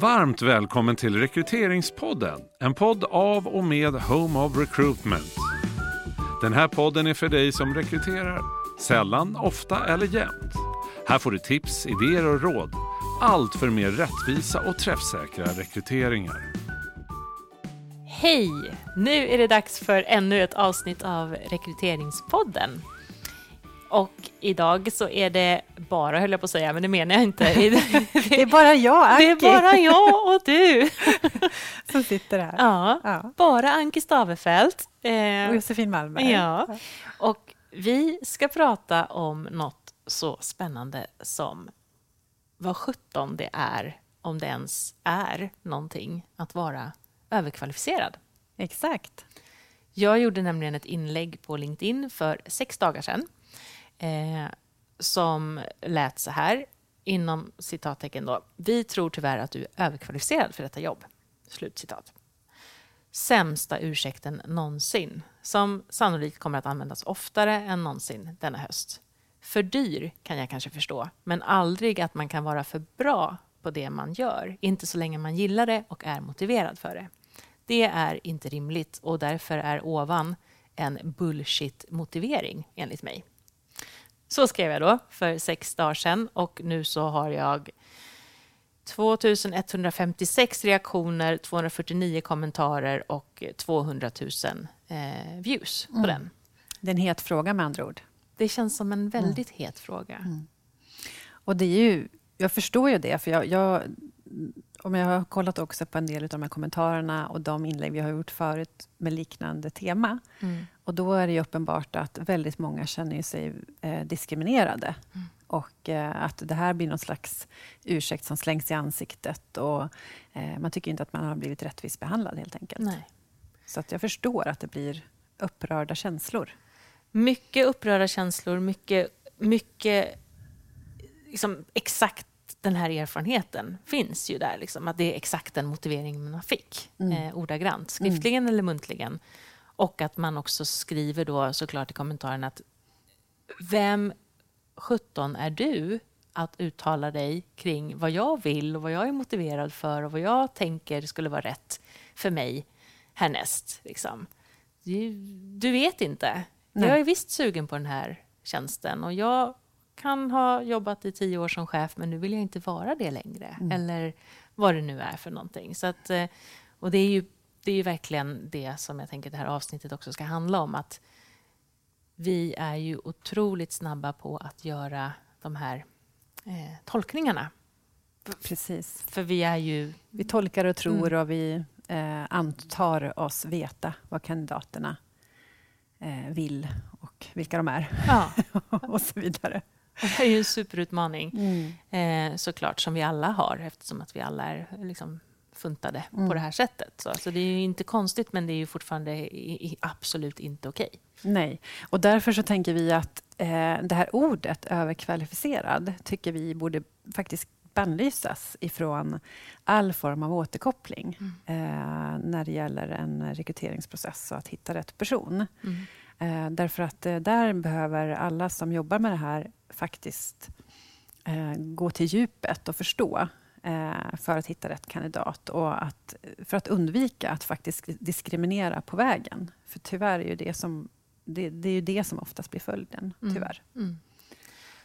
Varmt välkommen till Rekryteringspodden, en podd av och med Home of Recruitment. Den här podden är för dig som rekryterar, sällan, ofta eller jämt. Här får du tips, idéer och råd. Allt för mer rättvisa och träffsäkra rekryteringar. Hej! Nu är det dags för ännu ett avsnitt av Rekryteringspodden. Och idag så är det bara, höll jag på att säga, men det menar jag inte. det är bara jag, Anki. Det är bara jag och du. Som sitter här. Ja, ja. bara Anki Stavefelt. Eh, och Josefin Malmberg. Ja. Och vi ska prata om något så spännande som vad sjutton det är, om det ens är någonting, att vara överkvalificerad. Exakt. Jag gjorde nämligen ett inlägg på LinkedIn för sex dagar sedan eh, som lät så här, inom citattecken då. Vi tror tyvärr att du är överkvalificerad för detta jobb. Slutcitat. Sämsta ursäkten någonsin, som sannolikt kommer att användas oftare än någonsin denna höst. För dyr kan jag kanske förstå, men aldrig att man kan vara för bra på det man gör. Inte så länge man gillar det och är motiverad för det. Det är inte rimligt och därför är ovan en bullshit-motivering enligt mig. Så skrev jag då för sex dagar sedan och nu så har jag 2156 reaktioner, 249 kommentarer och 200 000 eh, views på mm. den. Det är en het fråga med andra ord. Det känns som en väldigt mm. het fråga. Mm. Och det är ju, jag förstår ju det, för jag, jag om jag har kollat också på en del av de här kommentarerna och de inlägg vi har gjort förut med liknande tema. Mm. Och då är det uppenbart att väldigt många känner sig eh, diskriminerade. Mm. Och eh, att det här blir någon slags ursäkt som slängs i ansiktet. Och eh, Man tycker inte att man har blivit rättvist behandlad helt enkelt. Nej. Så att jag förstår att det blir upprörda känslor. Mycket upprörda känslor, mycket, mycket liksom exakt den här erfarenheten finns ju där. Liksom, att det är exakt den motiveringen man fick, mm. eh, ordagrant, skriftligen mm. eller muntligen. Och att man också skriver då såklart i kommentaren att vem 17 är du att uttala dig kring vad jag vill och vad jag är motiverad för och vad jag tänker skulle vara rätt för mig härnäst. Liksom. Du, du vet inte. Nej. Jag är visst sugen på den här tjänsten och jag kan ha jobbat i tio år som chef men nu vill jag inte vara det längre. Mm. Eller vad det nu är för någonting. Så att, eh, och det är, ju, det är ju verkligen det som jag tänker det här avsnittet också ska handla om. Att vi är ju otroligt snabba på att göra de här eh, tolkningarna. Precis. För vi är ju... Vi tolkar och tror mm. och vi eh, antar oss veta vad kandidaterna eh, vill och vilka de är. Ja. och så vidare. Det är ju en superutmaning mm. eh, såklart, som vi alla har eftersom att vi alla är liksom, funtade mm. på det här sättet. Så, så det är ju inte konstigt, men det är ju fortfarande i, i absolut inte okej. Okay. Nej, och därför så tänker vi att eh, det här ordet överkvalificerad tycker vi borde faktiskt bannlysas ifrån all form av återkoppling mm. eh, när det gäller en rekryteringsprocess och att hitta rätt person. Mm. Eh, därför att eh, där behöver alla som jobbar med det här faktiskt eh, gå till djupet och förstå eh, för att hitta rätt kandidat och att, för att undvika att faktiskt diskriminera på vägen. För tyvärr är ju det som, det, det är ju det som oftast blir följden, mm. tyvärr. Mm. Mm.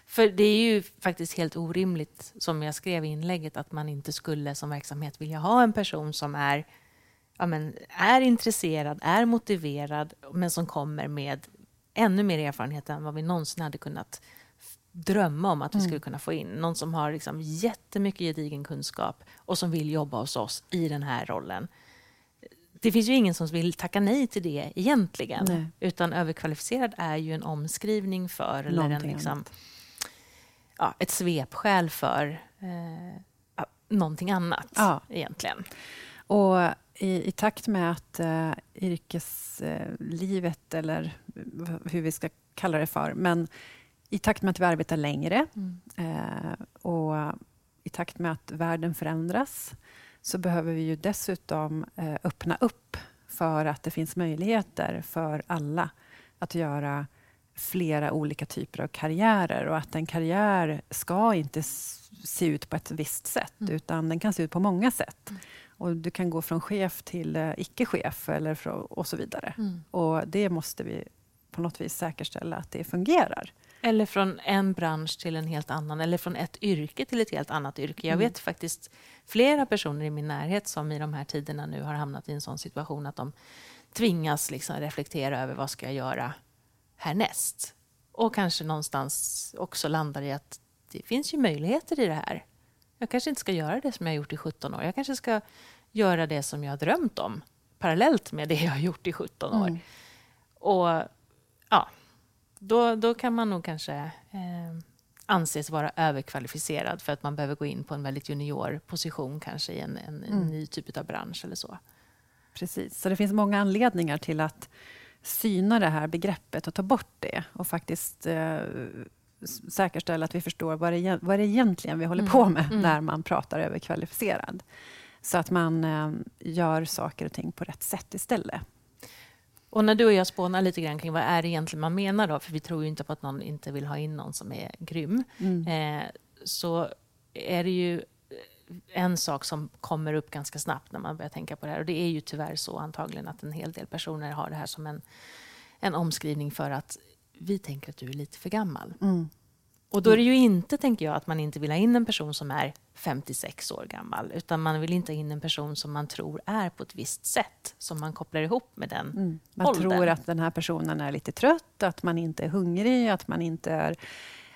För det är ju faktiskt helt orimligt, som jag skrev i inlägget, att man inte skulle som verksamhet vilja ha en person som är ja, men, är intresserad, är motiverad, men som kommer med ännu mer erfarenhet än vad vi någonsin hade kunnat drömma om att vi mm. skulle kunna få in. Någon som har liksom jättemycket gedigen kunskap och som vill jobba hos oss i den här rollen. Det finns ju ingen som vill tacka nej till det egentligen. Nej. Utan överkvalificerad är ju en omskrivning för, eller en, liksom, ja, ett svepskäl för eh, någonting annat ja. egentligen. Och i, i takt med att eh, yrkeslivet, eller hur vi ska kalla det för, men i takt med att vi arbetar längre mm. eh, och i takt med att världen förändras så behöver vi ju dessutom eh, öppna upp för att det finns möjligheter för alla att göra flera olika typer av karriärer och att en karriär ska inte se ut på ett visst sätt, Mm. utan den kan se ut på många sätt. Och Du kan gå från chef till eh, icke-chef eller från, och så vidare. Mm. Och Det måste vi på något vis säkerställa att det fungerar. Eller från en bransch till en helt annan, eller från ett yrke till ett helt annat yrke. Jag Mm. vet faktiskt flera personer i min närhet som i de här tiderna nu har hamnat i en sån situation att de tvingas liksom reflektera över vad ska jag göra härnäst? Och kanske någonstans också landar i att det finns ju möjligheter i det här. Jag kanske inte ska göra det som jag gjort i 17 år. Jag kanske ska göra det som jag har drömt om parallellt med det jag har gjort i 17 år. Mm. Och ja, då, då kan man nog kanske eh, anses vara överkvalificerad för att man behöver gå in på en väldigt junior position kanske i en, en, en Mm. ny typ av bransch eller så. Precis. Så det finns många anledningar till att syna det här begreppet och ta bort det och faktiskt eh, säkerställa att vi förstår vad det, vad det egentligen vi håller Mm, på med mm. när man pratar överkvalificerad. Så att man eh, gör saker och ting på rätt sätt istället. Och när du och jag spånar lite grann kring vad är det egentligen man menar då, för vi tror ju inte på att någon inte vill ha in någon som är grym, Mm. eh, så är det ju en sak som kommer upp ganska snabbt när man börjar tänka på det här. Och det är ju tyvärr så antagligen att en hel del personer har det här som en, en omskrivning för att vi tänker att du är lite för gammal. Mm. Och då är det ju inte, tänker jag, att man inte vill ha in en person som är 56 år gammal, utan man vill inte ha in en person som man tror är på ett visst sätt, som man kopplar ihop med den. Mm. Man Åldern. tror att den här personen är lite trött, att man inte är hungrig, att man inte är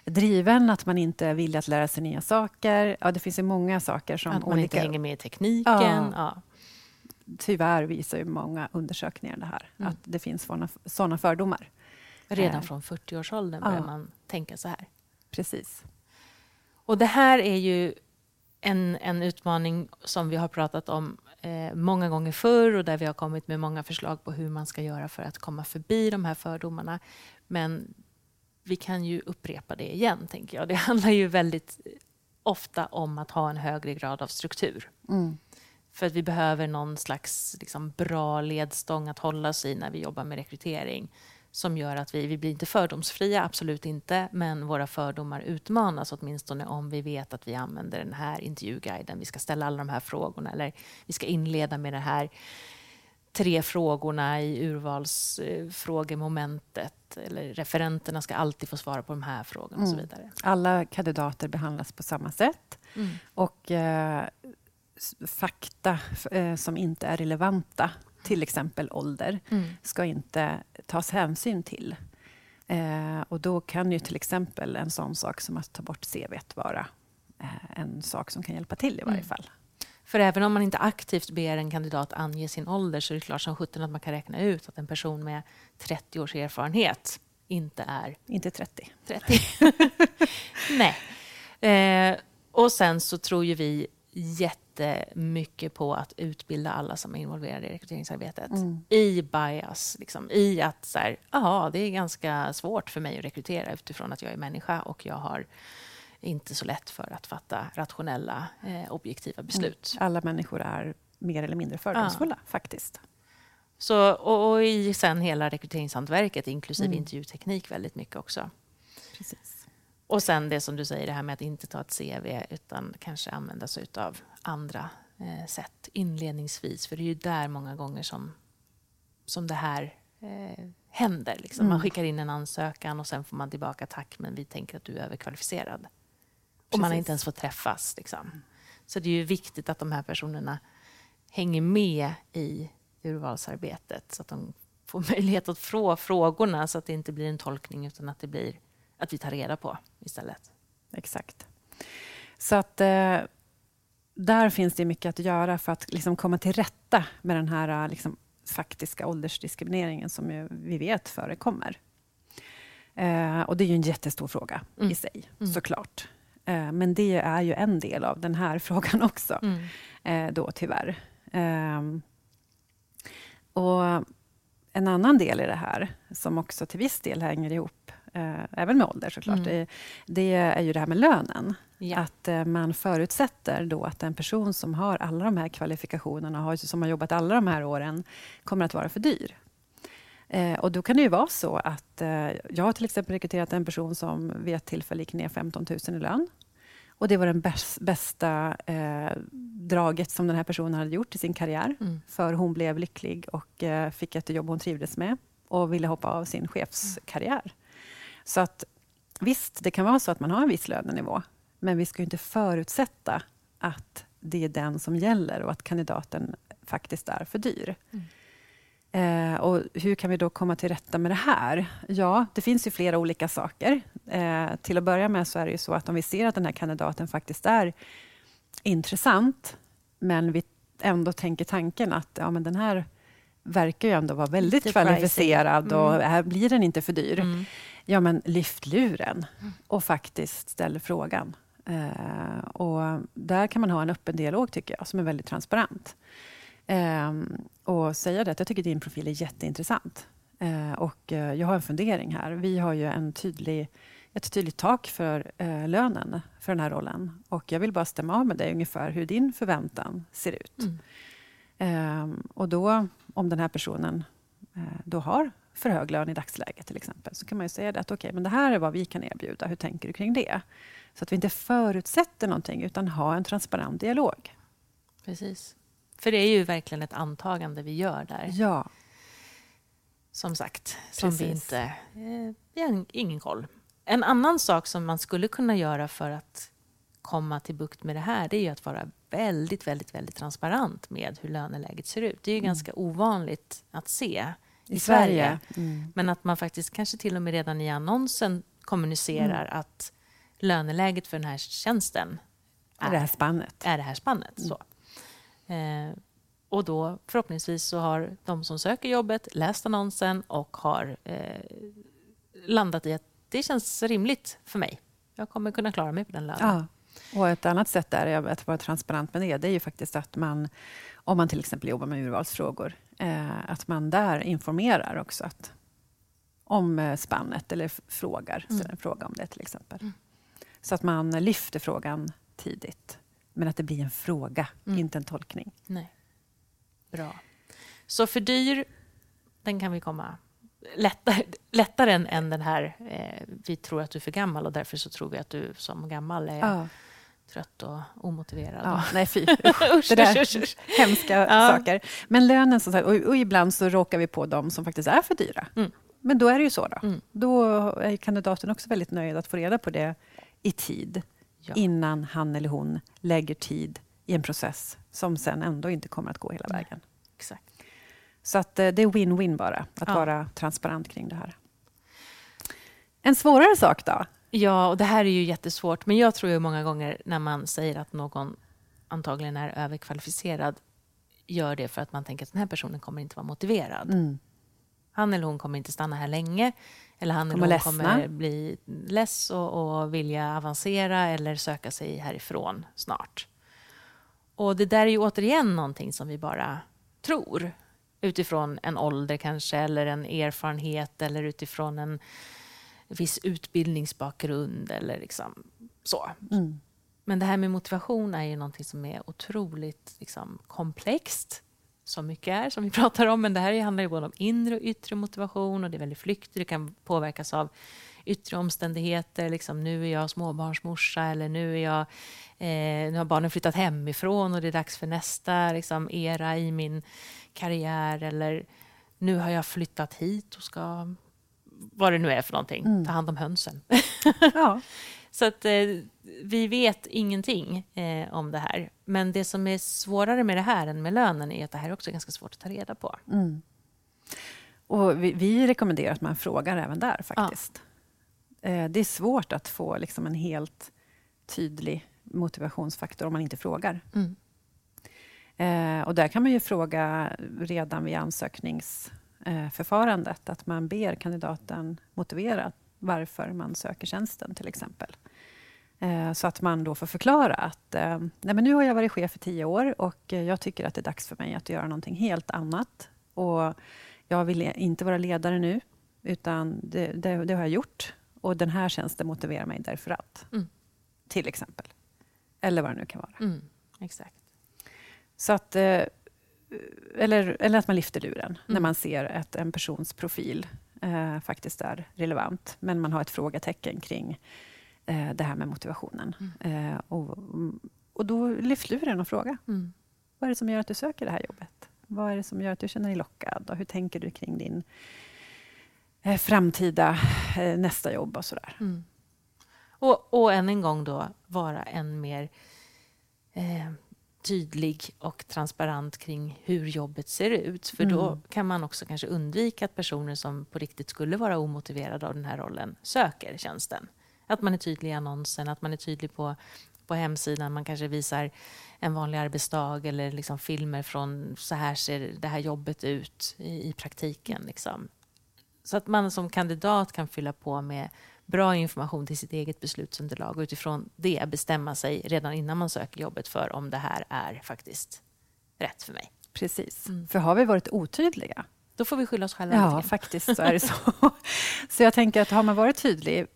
driven, att man inte är villig att lära sig nya saker. Ja, det finns ju många saker som Att man olika... inte hänger med i tekniken. Ja. Ja. Tyvärr visar ju många undersökningar det här, Mm. att det finns såna fördomar. Redan Eh. från 40-årsåldern Ja. börjar man tänka så här. Precis. Och det här är ju en, en utmaning som vi har pratat om eh, många gånger förr och där vi har kommit med många förslag på hur man ska göra för att komma förbi de här fördomarna. Men vi kan ju upprepa det igen, tänker jag. Det handlar ju väldigt ofta om att ha en högre grad av struktur. Mm. För att vi behöver någon slags liksom, bra ledstång att hålla oss i när vi jobbar med rekrytering som gör att vi, vi blir inte fördomsfria, absolut inte, men våra fördomar utmanas åtminstone om vi vet att vi använder den här intervjuguiden. Vi ska ställa alla de här frågorna eller vi ska inleda med det här tre frågorna i urvalsfrågemomentet. Eller referenterna ska alltid få svara på de här frågorna och så Mm. vidare. Alla kandidater behandlas på samma sätt. Och eh, fakta eh, som inte är relevanta, till exempel ålder, Mm. ska inte tas hänsyn till. Eh, och då kan ju till exempel en sån sak som att ta bort CVt vara eh, en sak som kan hjälpa till i varje Mm. fall. För även om man inte aktivt ber en kandidat ange sin ålder så är det klart som sjutton att man kan räkna ut att en person med 30 års erfarenhet inte är Inte 30. 30. Nej. Eh, och sen så tror ju vi jättemycket på att utbilda alla som är involverade i rekryteringsarbetet. Mm. I bias, liksom, i att så här, aha, det är ganska svårt för mig att rekrytera utifrån att jag är människa och jag har inte så lätt för att fatta rationella, eh, objektiva beslut. Alla människor är mer eller mindre fördomsfulla, faktiskt. Så, och, och i sen hela rekryteringshantverket, inklusive Mm. intervjuteknik väldigt mycket också. Precis. Och sen det som du säger, det här med att inte ta ett CV utan kanske använda sig av andra eh, sätt inledningsvis. För det är ju där många gånger som, som det här eh, händer. Liksom. Man Mm. skickar in en ansökan och sen får man tillbaka tack, men vi tänker att du är överkvalificerad. Och man har inte ens fått träffas. Liksom. Så det är ju viktigt att de här personerna hänger med i urvalsarbetet så att de får möjlighet att få frågorna så att det inte blir en tolkning utan att det blir att vi tar reda på istället. Exakt. Så att eh, där finns det mycket att göra för att liksom komma till rätta med den här eh, liksom, faktiska åldersdiskrimineringen som vi vet förekommer. Eh, och det är ju en jättestor fråga Mm. i sig, Mm. såklart. Eh, men det är ju en del av den här frågan också, Mm. eh, då tyvärr. Ehm, och en annan del i det här, som också till viss del hänger ihop, eh, även med ålder såklart, Mm. det, det är ju det här med lönen. Ja. Att eh, man förutsätter då att en person som har alla de här kvalifikationerna, har, som har jobbat alla de här åren, kommer att vara för dyr. Eh, och då kan det ju vara så att eh, jag har till exempel rekryterat en person som vid ett tillfälle gick ner 15 000 i lön. Och det var bäst, bästa eh, draget som den här personen hade gjort i sin karriär. Mm. För hon blev lycklig och eh, fick ett jobb hon trivdes med och ville hoppa av sin chefskarriär. Så att visst, det kan vara så att man har en viss lönenivå. Men vi ska inte förutsätta att det är den som gäller och att kandidaten faktiskt är för dyr. Mm. Eh, och hur kan vi då komma till rätta med det här? Ja, det finns ju flera olika saker. Eh, till att börja med så är det ju så att om vi ser att den här kandidaten faktiskt är intressant, men vi ändå tänker tanken att ja, men den här verkar ju ändå vara väldigt Lite kvalificerad och Mm. här blir den inte för dyr. Mm. Ja, men lyft luren och faktiskt ställ frågan. Eh, och där kan man ha en öppen dialog, tycker jag, som är väldigt transparent. Eh, och säga det att jag tycker din profil är jätteintressant. Eh, och eh, jag har en fundering här. Vi har ju en tydlig, ett tydligt tak för eh, lönen för den här rollen. Och jag vill bara stämma av med dig ungefär hur din förväntan ser ut. Mm. Ehm, och då, om den här personen eh, då har för hög lön i dagsläget till exempel, så kan man ju säga det att okej, men det här är vad vi kan erbjuda. Hur tänker du kring det? Så att vi inte förutsätter någonting, utan ha en transparent dialog. Precis. För det är ju verkligen ett antagande vi gör där. Ja, Som sagt, som vi inte... Eh, vi har ingen koll. En annan sak som man skulle kunna göra för att komma till bukt med det här, det är ju att vara väldigt, väldigt, väldigt transparent med hur löneläget ser ut. Det är ju ganska ovanligt att se i, Sverige. Mm. Men att man faktiskt kanske till och med redan i annonsen kommunicerar att löneläget för den här tjänsten Det här spannet. är det här spannet. Så. Eh, och då förhoppningsvis så har de som söker jobbet läst annonsen och har eh, landat i att det känns rimligt för mig. Jag kommer kunna klara mig på den lönen. Ja. Och ett annat sätt där att vara transparent med det, det är ju faktiskt att man, om man till exempel jobbar med urvalsfrågor, eh, att man där informerar också att, om eh, spannet, eller frågar, Mm. ställer en fråga om det till exempel. Mm. Så att man lyfter frågan tidigt, men att det blir en fråga, Mm. inte en tolkning. Nej. Bra. Så för dyr, den kan vi komma lättare, lättare än, än den här eh, vi tror att du är för gammal och därför så tror vi att du som gammal är Ja. Trött och omotiverad. Ja, nej fy. Usch, Det där. usch, usch, usch. Hemska Ja. saker. Men lönen, som sagt, och, och ibland så råkar vi på de som faktiskt är för dyra. Mm. Men då är det ju så. Då. Mm. då är kandidaten också väldigt nöjd att få reda på det i tid. Ja. Innan han eller hon lägger tid i en process som sen ändå inte kommer att gå hela vägen. Exakt. Så att, eh, det är win-win bara, att Ja. vara transparent kring det här. En svårare sak då? Ja, och det här är ju jättesvårt. Men jag tror ju många gånger när man säger att någon antagligen är överkvalificerad gör det för att man tänker att den här personen kommer inte vara motiverad. Mm. Han eller hon kommer inte stanna här länge. Eller han Kommer eller hon ledsna. kommer bli less och, och vilja avancera eller söka sig härifrån snart. Och det där är ju återigen någonting som vi bara tror. Utifrån en ålder kanske, eller en erfarenhet eller utifrån en viss utbildningsbakgrund eller liksom så. Mm. Men det här med motivation är ju någonting som är otroligt liksom, komplext. Så mycket är som vi pratar om. Men det här handlar ju både om inre och yttre motivation och det är väldigt flyktigt. Det kan påverkas av yttre omständigheter. Liksom, nu är jag småbarnsmorsa eller nu, är jag, eh, nu har barnen flyttat hemifrån och det är dags för nästa liksom, era i min karriär. Eller nu har jag flyttat hit och ska, vad det nu är för någonting, Mm. ta hand om hönsen. Ja. Så att eh, vi vet ingenting eh, om det här. Men det som är svårare med det här än med lönen är att det här är också ganska svårt att ta reda på. Mm. Och vi, vi rekommenderar att man frågar även där faktiskt. Eh, det är svårt att få liksom en helt tydlig motivationsfaktor om man inte frågar. Mm. Eh, och där kan man ju fråga redan vid ansökningsförfarandet att man ber kandidaten motivera varför man söker tjänsten till exempel. Eh, så att man då får förklara att eh, Nej, men nu har jag varit chef i tio år och eh, jag tycker att det är dags för mig att göra någonting helt annat. Och jag vill inte vara ledare nu, utan det, det, det har jag gjort. Och den här tjänsten motiverar mig därför att. Mm. Till exempel. Eller vad det nu kan vara. Mm. Exakt. Så att, eh, eller, eller att man lyfter luren när Mm. man ser att en persons profil eh, faktiskt är relevant. Men man har ett frågetecken kring eh, det här med motivationen. Mm. Eh, och, och då lyft luren och fråga. Mm. Vad är det som gör att du söker det här jobbet? Vad är det som gör att du känner dig lockad? Och hur tänker du kring din eh, framtida eh, nästa jobb och sådär. Mm. Och, och än en gång då vara än mer eh, tydlig och transparent kring hur jobbet ser ut. För mm. då kan man också kanske undvika att personer som på riktigt skulle vara omotiverade av den här rollen söker tjänsten. Att man är tydlig i annonsen, att man är tydlig på, på hemsidan. Man kanske visar en vanlig arbetsdag eller liksom filmer från så här ser det här jobbet ut i, i praktiken. Liksom. Så att man som kandidat kan fylla på med bra information till sitt eget beslutsunderlag och utifrån det bestämma sig redan innan man söker jobbet för om det här är faktiskt rätt för mig. Precis. Mm. För har vi varit otydliga då får vi skylla oss själva. Ja, faktiskt så är det så. så jag tänker att har man varit tydlig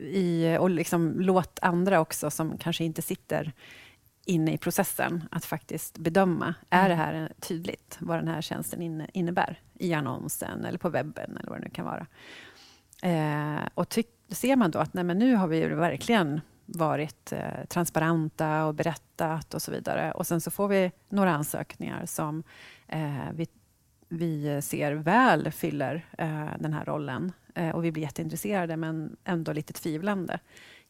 i, och liksom låt andra också, som kanske inte sitter inne i processen, att faktiskt bedöma, mm. är det här tydligt vad den här tjänsten innebär i annonsen eller på webben eller vad det nu kan vara. Eh, och tyck, ser man då att nej, men nu har vi verkligen varit eh, transparenta och berättat och så vidare. Och sen så får vi några ansökningar som eh, vi, vi ser väl fyller eh, den här rollen. Eh, och vi blir jätteintresserade, men ändå lite tvivlande.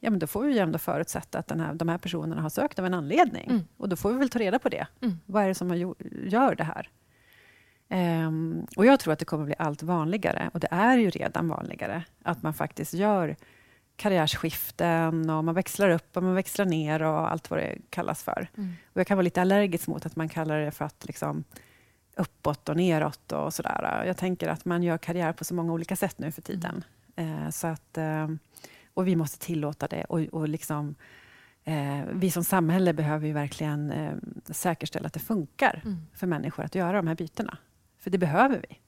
Ja, men då får vi ju ändå förutsätta att den här, de här personerna har sökt av en anledning. Mm. Och då får vi väl ta reda på det. Mm. Vad är det som gör det här? Um, och jag tror att det kommer bli allt vanligare, och det är ju redan vanligare, att man faktiskt gör karriärsskiften och man växlar upp och man växlar ner och allt vad det kallas för. Mm. Och jag kan vara lite allergisk mot att man kallar det för att liksom uppåt och neråt och sådär. Jag tänker att man gör karriär på så många olika sätt nu för tiden. Mm. Så att, uh, och vi måste tillåta det. Och, och liksom, vi som samhälle behöver ju verkligen säkerställa att det funkar mm. för människor att göra de här bytena. För det behöver vi.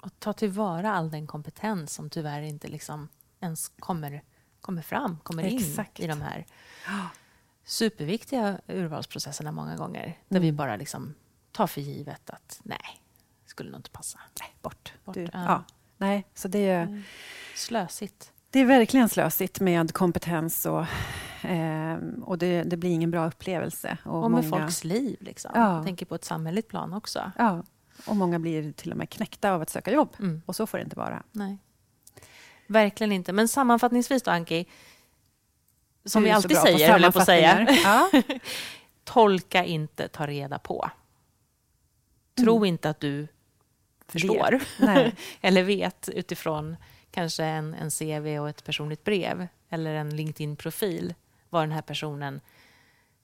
Och ta tillvara all den kompetens som tyvärr inte liksom ens kommer, kommer fram, kommer Exakt. in i de här superviktiga urvalsprocesserna många gånger. Mm. Där vi bara liksom tar för givet att nej, skulle nog inte passa. Nej, bort. bort du, ja. ja. Nej, så det är... Mm. Slösigt. Det är verkligen slösigt med kompetens och, eh, och det, det, blir ingen bra upplevelse. Och, och med många... folks liv. Liksom. Ja. Jag tänker på ett samhälleligt plan också. Ja. Och många blir till och med knäckta av att söka jobb. Mm. Och så får det inte vara. Nej. Verkligen inte. Men sammanfattningsvis då, Anki. Som vi alltid säger, höll jag på att säga. Ja. Tolka inte, ta reda på. Tro mm. inte att du förstår eller vet utifrån kanske en, en CV och ett personligt brev eller en LinkedIn-profil vad den här personen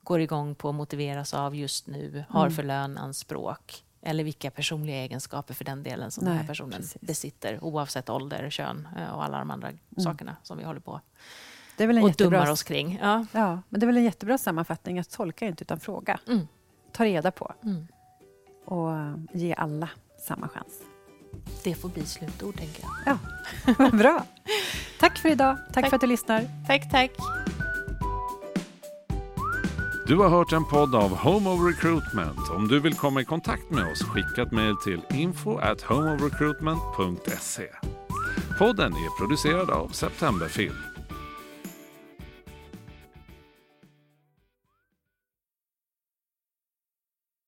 går igång på och motiveras av just nu, har mm. för lönanspråk eller vilka personliga egenskaper för den delen som Nej, den här personen precis. besitter oavsett ålder, kön eh, och alla de andra mm. sakerna som vi håller på det är väl en och jättebra... dummar oss kring. Ja. ja. men det är väl en jättebra sammanfattning att tolka inte utan fråga. Mm. Ta reda på. Mm. Och ge alla samma chans. Det får bli slutord, tänker jag. Ja, bra. Tack för idag. Tack, tack för att du lyssnar. Tack, tack. Du har hört en podd av Home of Recruitment. Om du vill komma i kontakt med oss, skicka ett mejl till info at homeofrecruitment.se. Podden är producerad av Septemberfilm.